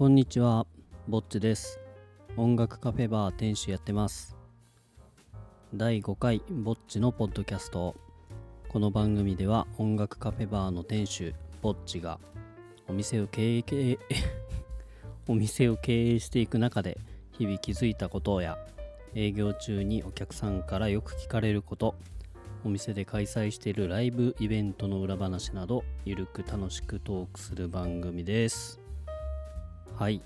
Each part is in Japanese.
こんにちは、ぼっちです。音楽カフェバー店主やってます。第5回ぼっちのポッドキャスト。この番組では音楽カフェバーの店主、ぼっちがお店を経営、お店を経営していく中で日々気づいたことや営業中にお客さんからよく聞かれること、お店で開催しているライブイベントの裏話などゆるく楽しくトークする番組です。はい。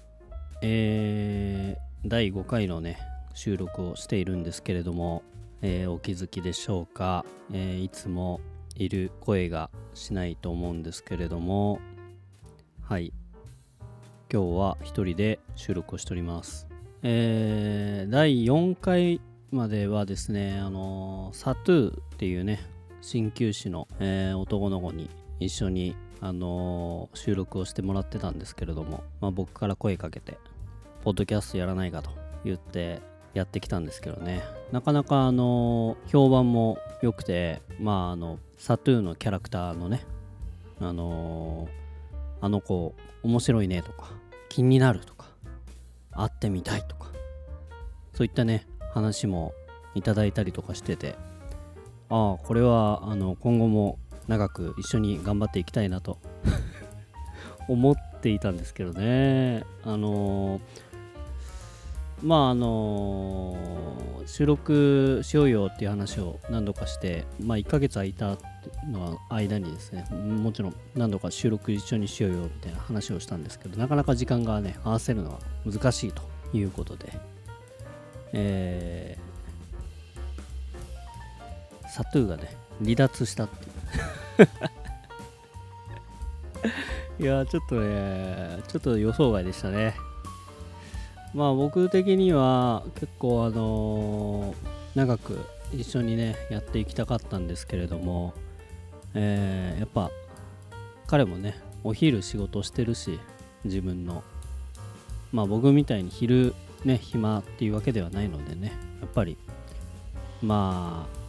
えー、第5回のね、収録をしているんですけれども、えーお気づきでしょうか、えーいつもいる声がしないと思うんですけれども、はい。今日は一人で収録をしております。えー第4回まではですね、あのーサトゥーっていうね、鍼灸師の、えー男の子に一緒に、あのー収録をしてもらってたんですけれども、まあ、僕から声かけて、ポッドキャストやらないかと言ってやってきたんですけどね、なかなか、あのー評判も良くて、まあ、あの、サトゥーのキャラクターのね、あのーあの子、面白いねとか、気になるとか、会ってみたいとか、そういったね、話もいただいたりとかしてて、ああ、これはあの今後も長く一緒に頑張っていきたいなと 思っていたんですけどね。あのーまああのー収録しようよっていう話を何度かして、まあ1ヶ月空いたの間にですね、もちろん何度か収録一緒にしようよみたいな話をしたんですけど、なかなか時間がね、合わせるのは難しいということで、えーサトゥーがね、離脱したってい。や、ちょっとね、ちょっと予想外でしたね。まあ僕的には結構あのー長く一緒にね、やっていきたかったんですけれども、えーやっぱ彼もね、お昼仕事してるし、自分の。まあ僕みたいに昼ね、暇っていうわけではないのでね、やっぱり、まあ、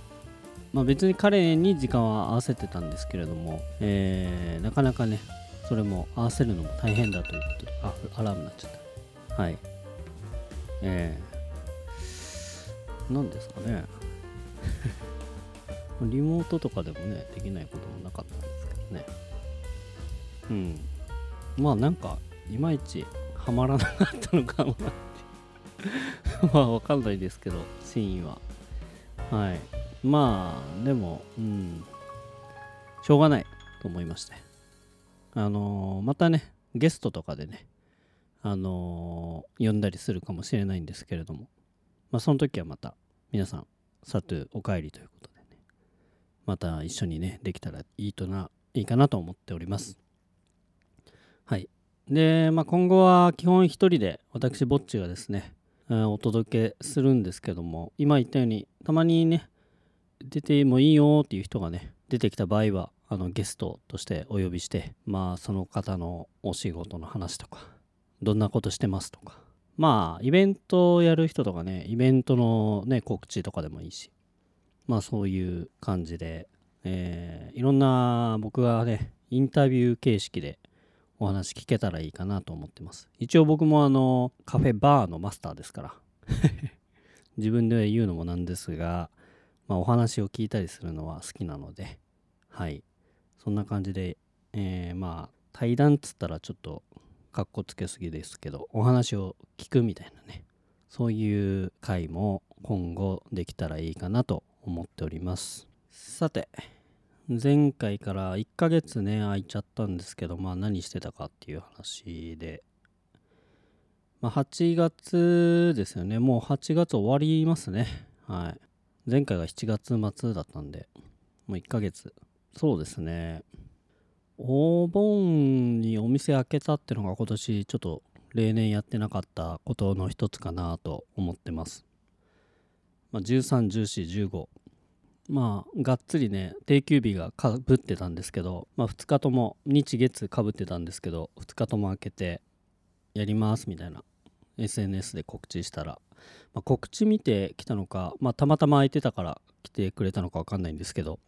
まあ別に彼に時間は合わせてたんですけれども、えーなかなかね、それも合わせるのも大変だということで、あ、アラームになっちゃった。はい。えー、なんですかね。リモートとかでもね、できないこともなかったんですけどね。うん。まあなんか、いまいちハマらなかったのかもなって。まあわかんないですけど、真意は。はい。まあ、でも、うん。しょうがないと思いまして。あのーまたね、ゲストとかでね、あのー呼んだりするかもしれないんですけれども、まあその時はまた、皆さん、サトゥお帰りということでね、また一緒にね、できたらいいとな、いいかなと思っております。はい。で、まあ、今後は基本一人で私ぼっちがですね、えーお届けするんですけども今言ったようにたまにね出てもいいよっていう人がね出てきた場合はあのゲストとしてお呼びしてまあその方のお仕事の話とかどんなことしてますとか。まあイベントをやる人とかねイベントのね告知とかでもいいし。まあそういう感じで、えーいろんな僕がねインタビュー形式でお話聞けたらいいかなと思ってます。一応僕もあのカフェバーのマスターですから。自分で言うのもなんですが、まあ、お話を聞いたりするのは好きなのではい。そんな感じで、えーまあ対談っつったらちょっとかっこつけすぎですけどお話を聞くみたいなね。そういう回も今後できたらいいかなと思っております。さて前回から1ヶ月ね空いちゃったんですけどまあ何してたかっていう話で、まあ、8月ですよね。もう8月終わりますね。はい。前回が7月末だったんでもう1ヶ月。そうですね。お盆にお店開けたってのが今年ちょっと例年やってなかったことの一つかなと思ってます、まあ、13、14、15まあがっつりね定休日がかぶってたんですけど、まあ、2日とも日月かぶってたんですけど2日とも開けてやりますみたいな。SNS で告知したら、まあ、告知見てきたのか、まあ、たまたま空いてたから来てくれたのか分かんないんですけど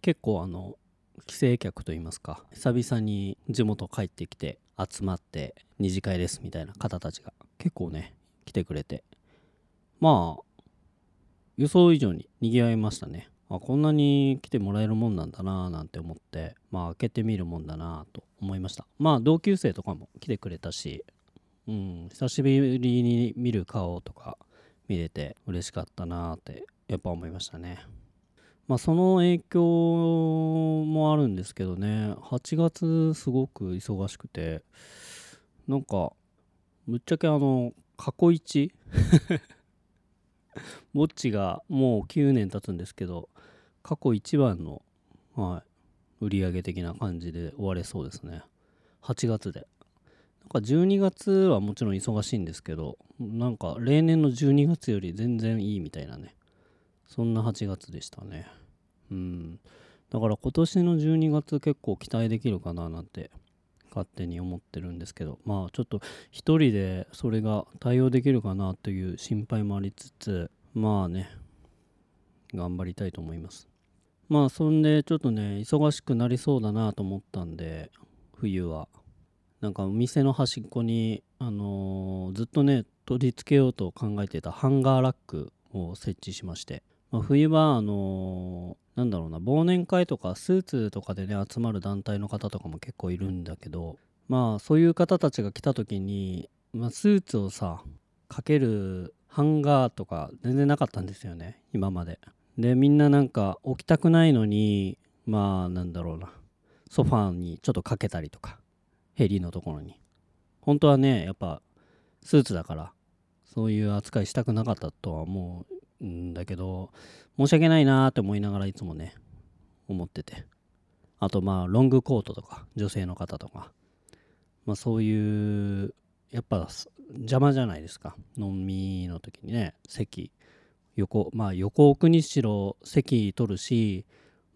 結構あの帰省客といいますか久々に地元帰ってきて集まって二次会ですみたいな方たちが結構ね来てくれてまあ予想以上に賑わいましたね。あこんなに来てもらえるもんなんだななんて思ってまあ開けてみるもんだなと思いました。まあ同級生とかも来てくれたしうん久しぶりに見る顔とか見れて嬉しかったなってやっぱ思いましたね。まあその影響もあるんですけどね。8月すごく忙しくてなんかぶっちゃけあの過去一 ぼっちがもう9年経つんですけど過去一番の、はい、売り上げ的な感じで終われそうですね。8月で。なんか12月はもちろん忙しいんですけどなんか例年の12月より全然いいみたいなね。そんな8月でしたね。うん。だから今年の12月結構期待できるかななんて勝手に思ってるんですけど。まあちょっと一人でそれが対応できるかなという心配もありつつまあね。頑張りたいと思います。まあそんでちょっとね忙しくなりそうだなと思ったんで冬は。なんかお店の端っこにあのー、ずっとね取り付けようと考えてたハンガーラックを設置しまして、まあ、冬はあのー、なんだろうな忘年会とかスーツとかでね集まる団体の方とかも結構いるんだけどまあそういう方たちが来た時に、まあ、スーツをさかけるハンガーとか全然なかったんですよね今まで。でみんななんか置きたくないのにまあなんだろうなソファーにちょっとかけたりとか。ヘリのところに。本当はねやっぱスーツだからそういう扱いしたくなかったとは思うんだけど申し訳ないなーって思いながらいつもね思ってて。あとまあロングコートとか女性の方とか。まあそういうやっぱ邪魔じゃないですか。飲みの時にね席。横まあ横奥にしろ席取るし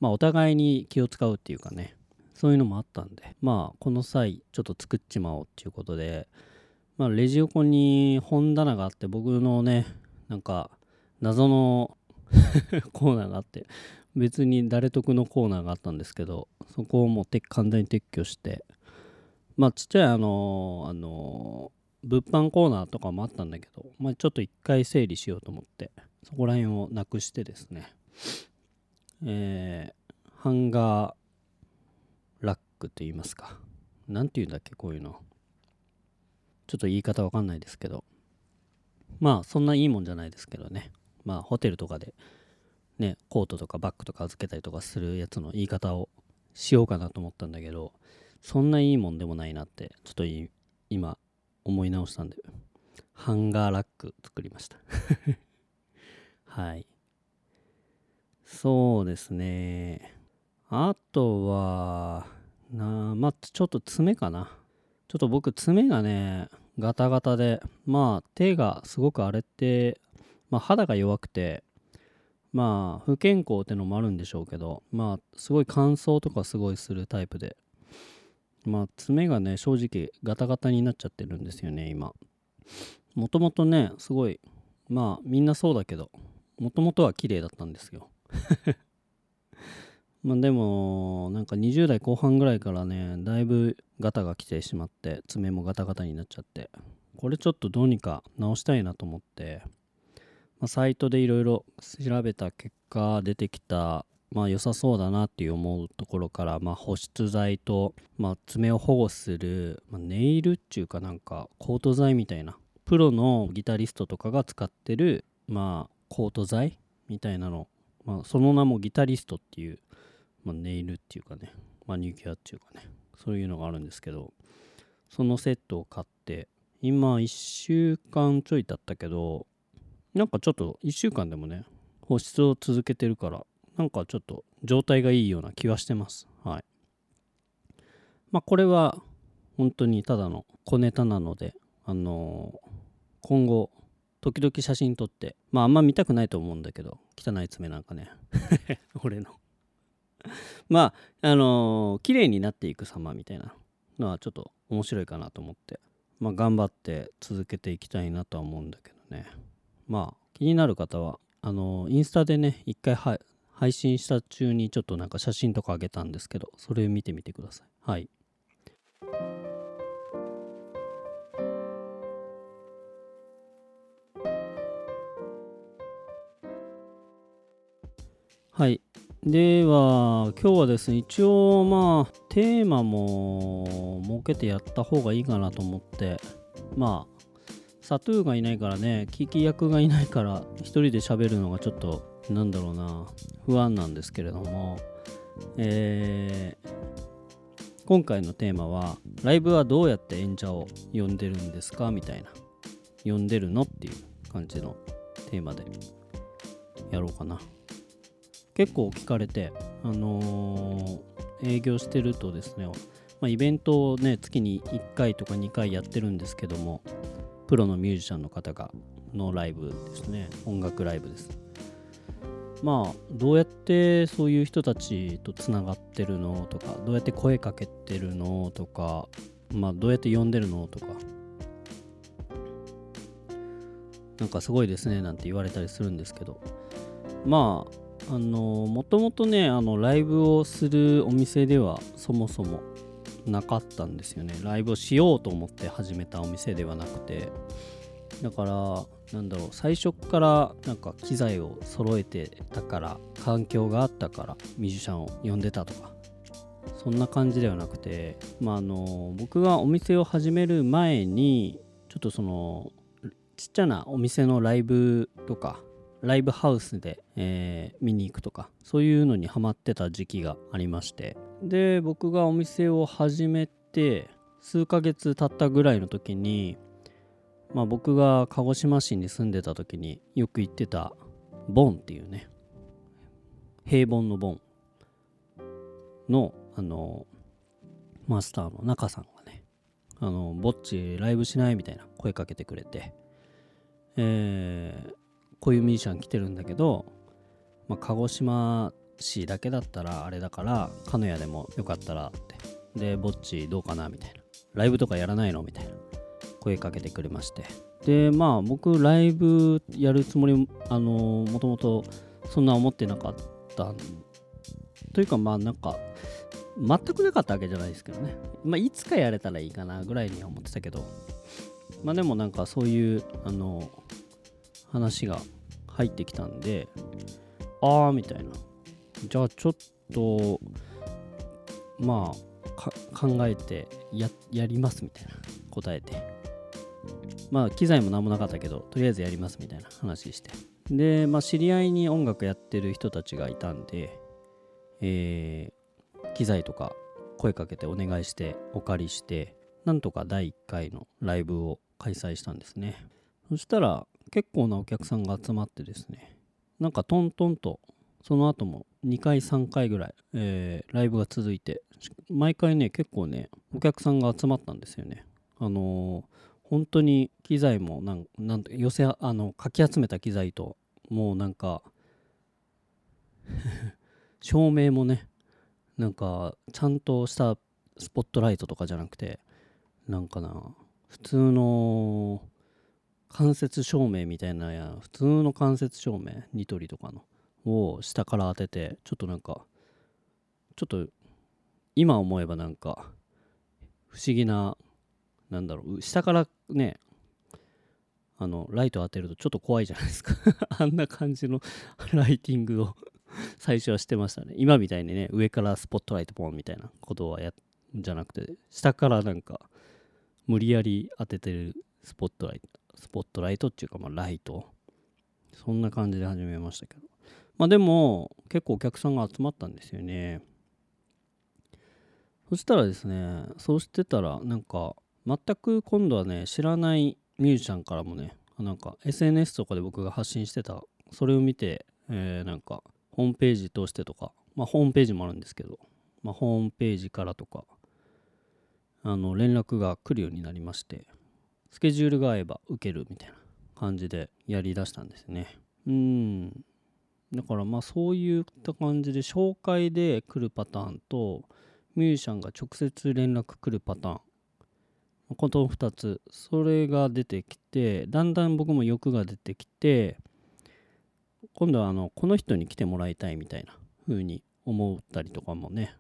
まあお互いに気を使うっていうかね。そういうのもあったんでまあこの際ちょっと作っちまおうっていうことでまあレジ横に本棚があって僕のねなんか謎の コーナーがあって別に誰得のコーナーがあったんですけどそこをもう完全に撤去してまあちっちゃいあのあの物販コーナーとかもあったんだけど、まあ、ちょっと一回整理しようと思ってそこら辺をなくしてですね。えー、ハンガークと言いますか。何て言うんだっけこういうの。ちょっと言い方わかんないですけど。まあそんないいもんじゃないですけどね。まあホテルとかでねコートとかバッグとか預けたりとかするやつの言い方をしようかなと思ったんだけどそんないいもんでもないなってちょっと今思い直したんで。ハンガーラック作りました。はい。そうですね。あとはなあまあちょっと爪かな。ちょっと僕爪がねガタガタでまあ手がすごく荒れて、まあ、肌が弱くてまあ不健康ってのもあるんでしょうけどまあすごい乾燥とかすごいするタイプで。まあ爪がね正直ガタガタになっちゃってるんですよね今。もともとねすごいまあみんなそうだけどもともとは綺麗だったんですよ。まあでもなんか20代後半ぐらいからねだいぶガタが来てしまって爪もガタガタになっちゃってこれちょっとどうにか直したいなと思って、まあ、サイトでいろいろ調べた結果出てきたまあ良さそうだなっていう思うところから、まあ、保湿剤と、まあ、爪を保護する、まあ、ネイルっていうかなんかコート剤みたいなプロのギタリストとかが使ってる、まあ、コート剤みたいなの、まあ、その名もギタリストっていう、まあ、ネイルっていうかねマニキュアっていうかねそういうのがあるんですけどそのセットを買って今1週間ちょい経ったけどなんかちょっと1週間でもね保湿を続けてるからなんかちょっと状態がいいような気はしてます。はい。まあこれは本当にただの小ネタなので、あのー、今後、時々写真撮って、まああんま見たくないと思うんだけど、汚い爪なんかね。俺の まあ、あのー、綺麗になっていく様みたいなのはちょっと面白いかなと思って、まあ頑張って続けていきたいなとは思うんだけどね。まあ気になる方は、あのー、インスタでね、一回は配信した中にちょっとなんか写真とかあげたんですけどそれ見てみてください。はい。はい。では今日はですね一応まあテーマも設けてやった方がいいかなと思って。まあサトゥーがいないからね聞き役がいないから一人で喋るのがちょっとなんだろうな不安なんですけれども。えー、今回のテーマはライブはどうやって演者を呼んでるんですかみたいな。呼んでるのっていう感じのテーマでやろうかな。結構聞かれて、あのー、営業してるとですね、まあ、イベントをね、月に1回とか2回やってるんですけども、プロのミュージシャンの方がのライブですね、音楽ライブです。まあ、どうやってそういう人たちとつながってるのとか、どうやって声かけてるのとか、まあ、どうやって呼んでるのとか、なんかすごいですねなんて言われたりするんですけど、まあ、あのもともとねあのライブをするお店ではそもそもなかったんですよね。ライブをしようと思って始めたお店ではなくて。だからなんだろう最初からなんか機材を揃えてたから環境があったからミュージシャンを呼んでたとか。そんな感じではなくて。まああの僕がお店を始める前にちょっとそのちっちゃなお店のライブとかライブハウスで、えー、見に行くとかそういうのにハマってた時期がありまして。で僕がお店を始めて数ヶ月経ったぐらいの時にまあ僕が鹿児島市に住んでた時によく行ってたボンっていうね平凡のボンのあのマスターの中さんがねあのぼっちライブしないみたいな声かけてくれてえー、こういうミュージシャン来てるんだけど、まあ、鹿児島市だけだったらあれだから鹿屋でもよかったらって。でぼっちどうかなみたいな。ライブとかやらないのみたいな。声かけてくれまして。でまあ僕ライブやるつもりあのもともとそんな思ってなかったというかまあなんか全くなかったわけじゃないですけどね。まあいつかやれたらいいかなぐらいには思ってたけど。まあでもなんかそういうあの話が入ってきたんで、ああ、みたいな。じゃあちょっと、まあ、考えてやりますみたいな答えて。まあ、機材も何もなかったけど、とりあえずやりますみたいな話して。で、まあ、知り合いに音楽やってる人たちがいたんで、えー、機材とか声かけてお願いしてお借りして、なんとか第1回のライブを開催したんですね。そしたら、結構なお客さんが集まってですねなんかトントンとその後も2回3回ぐらい、えー、ライブが続いて毎回ね結構ねお客さんが集まったんですよね。あのー、本当に機材もなんなん寄せあのかき集めた機材ともうなんか 照明もねなんかちゃんとしたスポットライトとかじゃなくてなんかな普通の間接照明みたいなや普通の間接照明ニトリとかのを下から当ててちょっとなんかちょっと今思えばなんか不思議ななんだろう下からねあのライト当てるとちょっと怖いじゃないですか。あんな感じの ライティングを 最初はしてましたね。今みたいにね上からスポットライトポンみたいなことはやじゃなくて下からなんか無理やり当ててるスポットライト。スポットライトっていうか、まあ、ライト。そんな感じで始めましたけど。まあでも、結構お客さんが集まったんですよね。そしたらですね、そうしてたら、なんか、全く今度はね、知らないミュージシャンからもね、なんか SNS とかで僕が発信してた、それを見て、えー、なんか、ホームページ通してとか、まあホームページもあるんですけど、まあホームページからとか、あの、連絡が来るようになりまして、スケジュールが合えば受けるみたいな感じでやりだしたんですね。うん。だからまあそういった感じで紹介で来るパターンとミュージシャンが直接連絡来るパターンこの2つそれが出てきてだんだん僕も欲が出てきて今度はあのこの人に来てもらいたいみたいな風に思ったりとかもね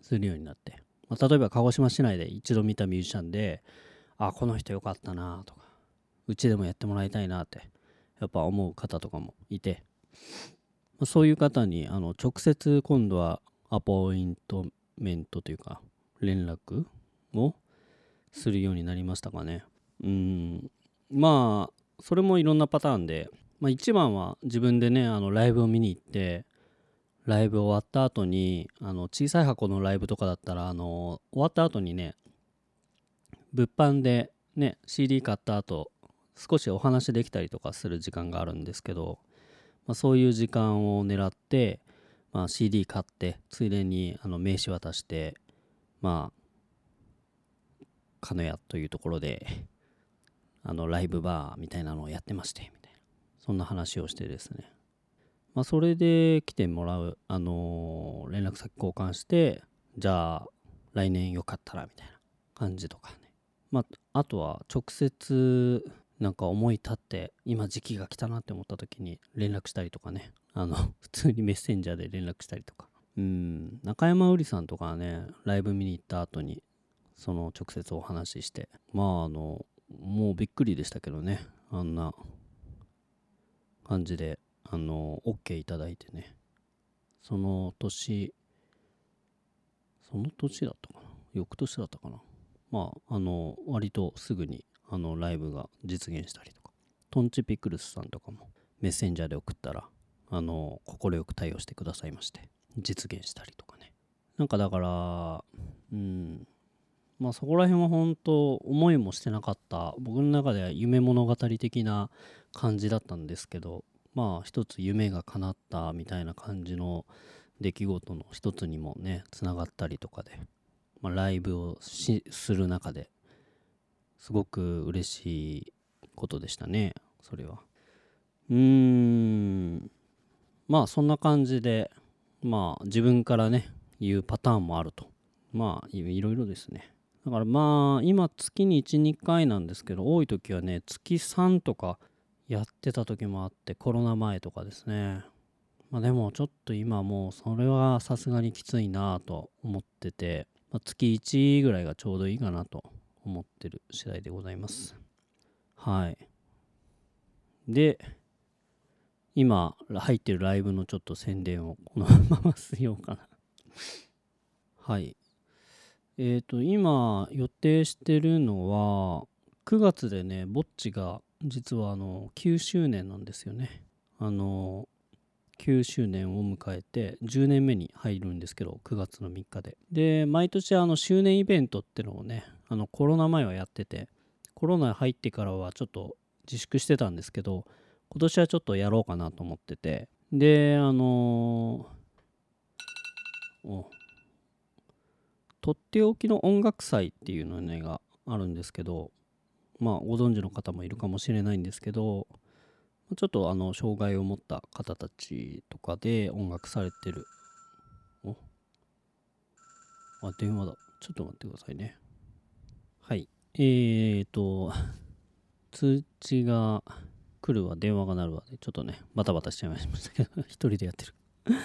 するようになって、まあ、例えば鹿児島市内で一度見たミュージシャンであこの人よかったなとかうちでもやってもらいたいなってやっぱ思う方とかもいて、ま、そういう方にあの直接今度はアポイントメントというか連絡をするようになりましたかね。うん。まあそれもいろんなパターンで、まあ、一番は自分でねあのライブを見に行ってライブ終わった後にあの小さい箱のライブとかだったらあの終わった後にね物販でね CD 買った後少しお話できたりとかする時間があるんですけど、まあ、そういう時間を狙って、まあ、CD 買ってついでにあの名刺渡してまあ鹿屋というところであのライブバーみたいなのをやってましてみたいなそんな話をしてですね。まあそれで来てもらうあのー、連絡先交換してじゃあ来年よかったらみたいな感じとかまああとは直接なんか思い立って今時期が来たなって思った時に連絡したりとかね。あの普通にメッセンジャーで連絡したりとか。うん。中山うりさんとかはねライブ見に行った後にその直接お話しして。まああのもうびっくりでしたけどね。あんな感じであの OK いただいてね。その年その年だったかな。翌年だったかな。まああの割とすぐにあのライブが実現したりとか。トンチピクルスさんとかもメッセンジャーで送ったらあの快く対応してくださいまして実現したりとかね。なんかだからうんまあそこら辺は本当思いもしてなかった僕の中では夢物語的な感じだったんですけどまあ一つ夢が叶ったみたいな感じの出来事の一つにもねつながったりとかで、まあ、ライブをする中ですごく嬉しいことでしたねそれは。うーん。まあそんな感じでまあ自分からね言うパターンもあると。まあいろいろですね。だからまあ今月に12回なんですけど多い時はね月3とかやってた時もあってコロナ前とかですね。まあでもちょっと今もうそれはさすがにきついなと思ってて、まあ、月1ぐらいがちょうどいいかなと思ってる次第でございます。はい。で今入ってるライブのちょっと宣伝をこのまましようかな。はい。えっ、ー、と今予定してるのは9月でねぼっちが実はあの9周年なんですよね。あの9周年を迎えて10年目に入るんですけど9月の3日で。で毎年あの周年イベントってのをねあのコロナ前はやっててコロナ入ってからはちょっと自粛してたんですけど今年はちょっとやろうかなと思ってて。であのー、とっておきの音楽祭っていうのねがあるんですけどまあご存知の方もいるかもしれないんですけどちょっとあの障害を持った方たちとかで音楽されてる。お。あ電話だ。ちょっと待ってくださいね。はい。えーと 通知が来るわ電話が鳴るわでちょっとねバタバタしちゃいましたけど 一人でやってる。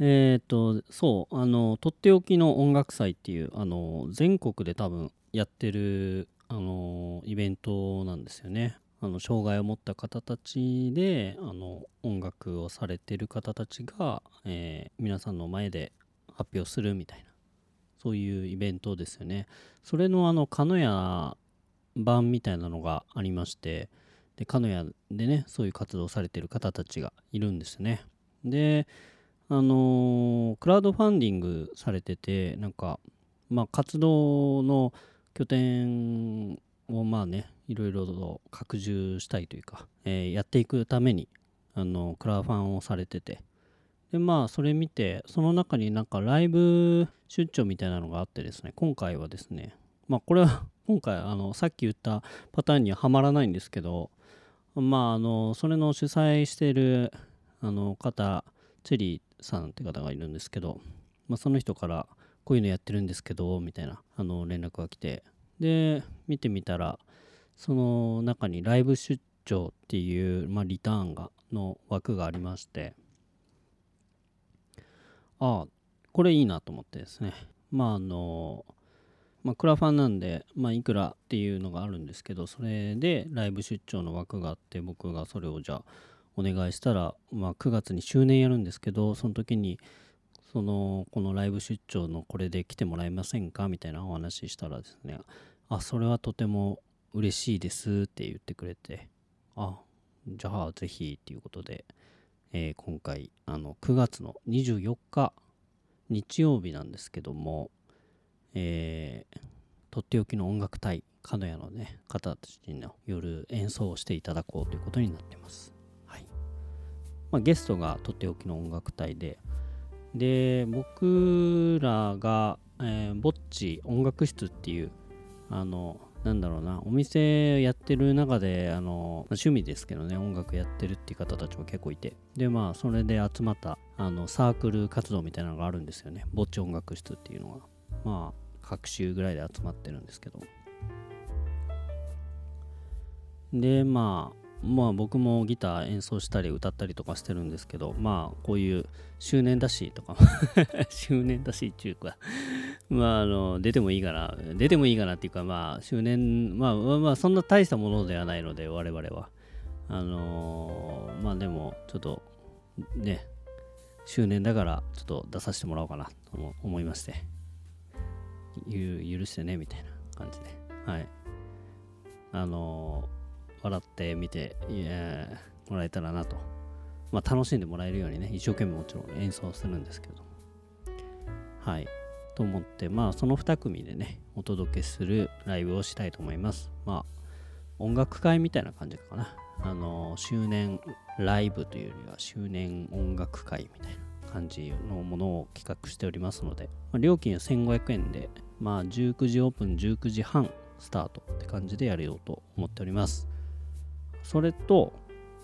えっ、と、そう、あの、とっておきの音楽祭っていう、あの、全国で多分やってる、あの、イベントなんですよね。あの、障害を持った方たちで、あの、音楽をされてる方たちが、えー、皆さんの前で発表するみたいな、そういうイベントですよね。それの、あの、鹿屋版みたいなのがありまして、で、鹿屋でね、そういう活動されてる方たちがいるんですね。で、あのー、クラウドファンディングされてて、なんか、まあ、活動の拠点をまあね、いろいろと拡充したいというか、えー、やっていくために、あの、クラファンをされてて、で、まあ、それ見て、その中になんかライブ出張みたいなのがあってですね、今回はですね、まあ、これは 今回、あの、さっき言ったパターンにははまらないんですけど、まあ、あの、それの主催してる、あの、方、チェリーさんって方がいるんですけど、まあ、その人からこういうのやってるんですけどみたいなあの連絡が来てで見てみたらその中にライブ出張っていう、まあ、リターンがの枠がありましてああこれいいなと思ってですね。まああのまあ、クラファンなんで、まあ、いくらっていうのがあるんですけどそれでライブ出張の枠があって僕がそれをじゃあお願いしたら、まあ、9月に周年やるんですけどその時にそのこのライブ出張のこれで来てもらえませんか？みたいなお話したらですねあそれはとても嬉しいですって言ってくれてあじゃあぜひっていうことで、えー今回あの9月の24日日曜日なんですけどもえーとっておきの音楽隊鹿屋のね方たちの夜演奏をしていただこうということになってます。はいまあ、ゲストがとっておきの音楽隊でで僕らが、えー、ぼっち音楽室っていうあのなんだろうなお店やってる中であの趣味ですけどね音楽やってるっていう方たちも結構いて。でまあそれで集まったあのサークル活動みたいなのがあるんですよね。ぼっち音楽室っていうのが。まあ各週ぐらいで集まってるんですけど。でまあまあ僕もギター演奏したり歌ったりとかしてるんですけどまあこういう周年だしとか 周年だしっていうかまああの出てもいいかな出てもいいかなっていうかまあ周年まあまあそんな大したものではないので我々は。あのーまあでもちょっとね周年だからちょっと出させてもらおうかなと思いまして。ゆ許してねみたいな感じで。はい。あのー笑ってみていやもらえたらなと。まあ楽しんでもらえるようにね一生懸命もちろん演奏するんですけどはい。と思ってまあその2組でねお届けするライブをしたいと思います。まあ音楽会みたいな感じかな。あの周年ライブというよりは周年音楽会みたいな感じのものを企画しておりますので、まあ料金は1500円でまあ19時オープン19時半スタートって感じでやれようと思っております。それと、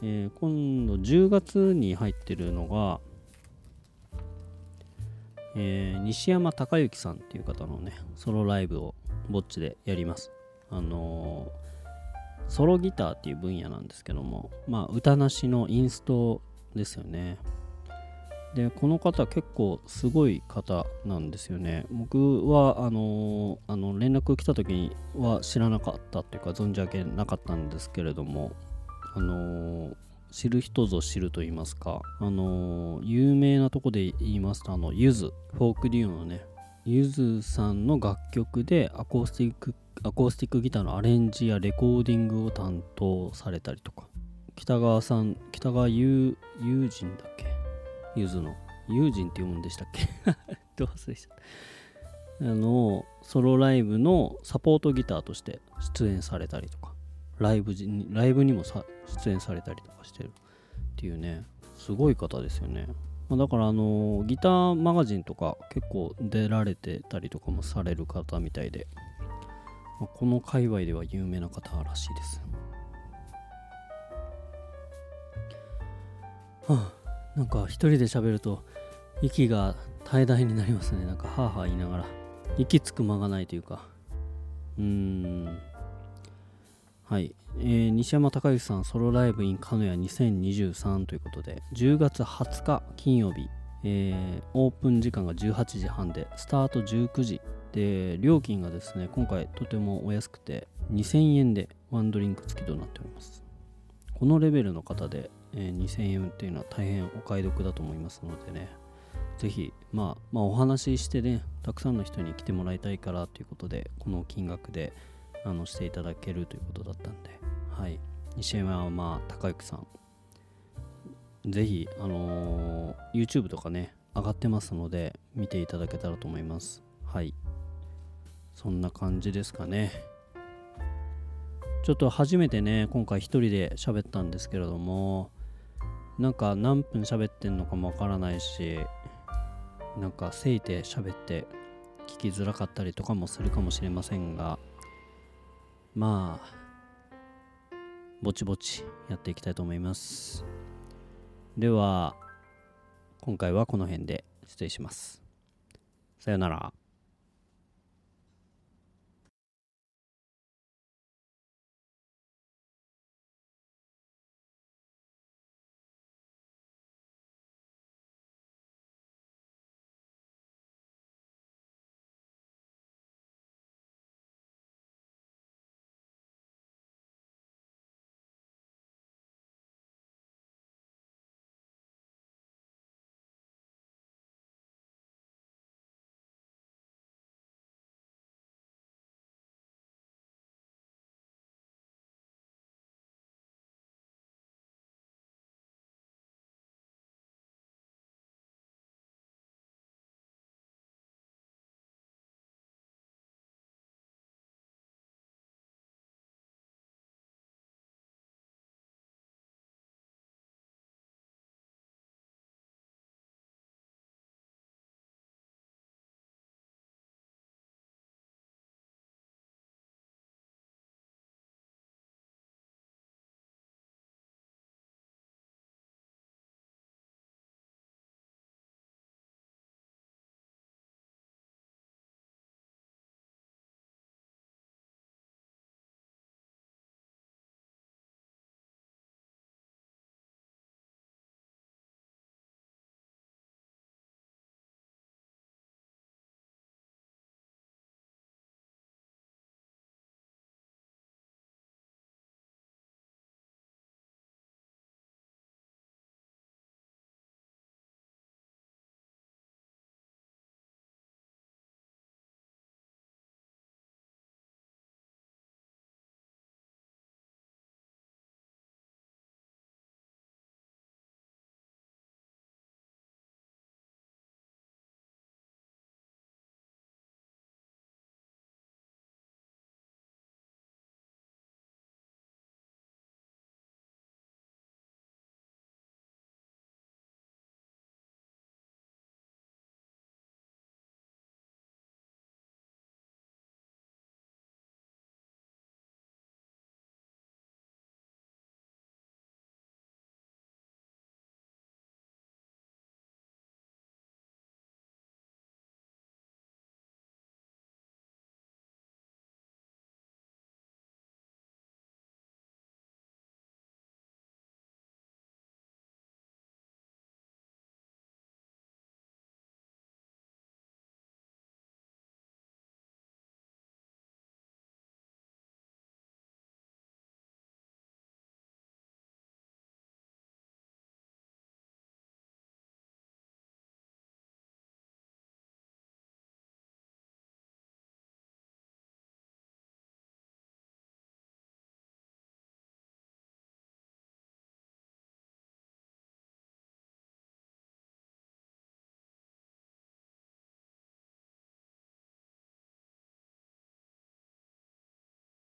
えー今度10月に入ってるのが、えー西山隆之さんっていう方のねソロライブをぼっちでやります。あのーソロギターっていう分野なんですけどもまあ歌なしのインストですよね。でこの方結構すごい方なんですよね。僕はあのーあの連絡来た時には知らなかったっていうか存じ上げなかったんですけれども。あの知る人ぞ知ると言いますかあの有名なとこで言いますとあのゆずフォークデュオのねゆずさんの楽曲でアコースティックアコースティックギターのアレンジやレコーディングを担当されたりとか北川さん北川友友人だっけ？ゆずの。友人って読むんでしたっけ？どう忘れした。あのソロライブのサポートギターとして出演されたりとか。ライブにライブにもさ出演されたりとかしてるっていうね。すごい方ですよね。まあだからあのギターマガジンとか結構出られてたりとかもされる方みたいで、まあこの界隈では有名な方らしいです。はあなんか一人で喋ると息が怠大になりますね。なんかハーハー言いながら。息つく間がないというか。うーん。はい、えー西山隆之さんソロライブ in 鹿屋2023ということで10月20日金曜日、えーオープン時間が18時半でスタート19時。で料金がですね今回とてもお安くて2000円でワンドリンク付きとなっております。このレベルの方で、えー2000円っていうのは大変お買い得だと思いますのでね。ぜひ、まあ、まあお話ししてねたくさんの人に来てもらいたいからということでこの金額であのしていただけるということだったんで、はい、西山はまあ高之さん。ぜひ、あのー YouTube とかね上がってますので見ていただけたらと思います。はい。そんな感じですかね。ちょっと初めてね今回一人で喋ったんですけれどもなんか何分喋ってんのかもわからないしなんかせいて喋って聞きづらかったりとかもするかもしれませんがまあぼちぼちやっていきたいと思います。では今回はこの辺で失礼します。さよなら。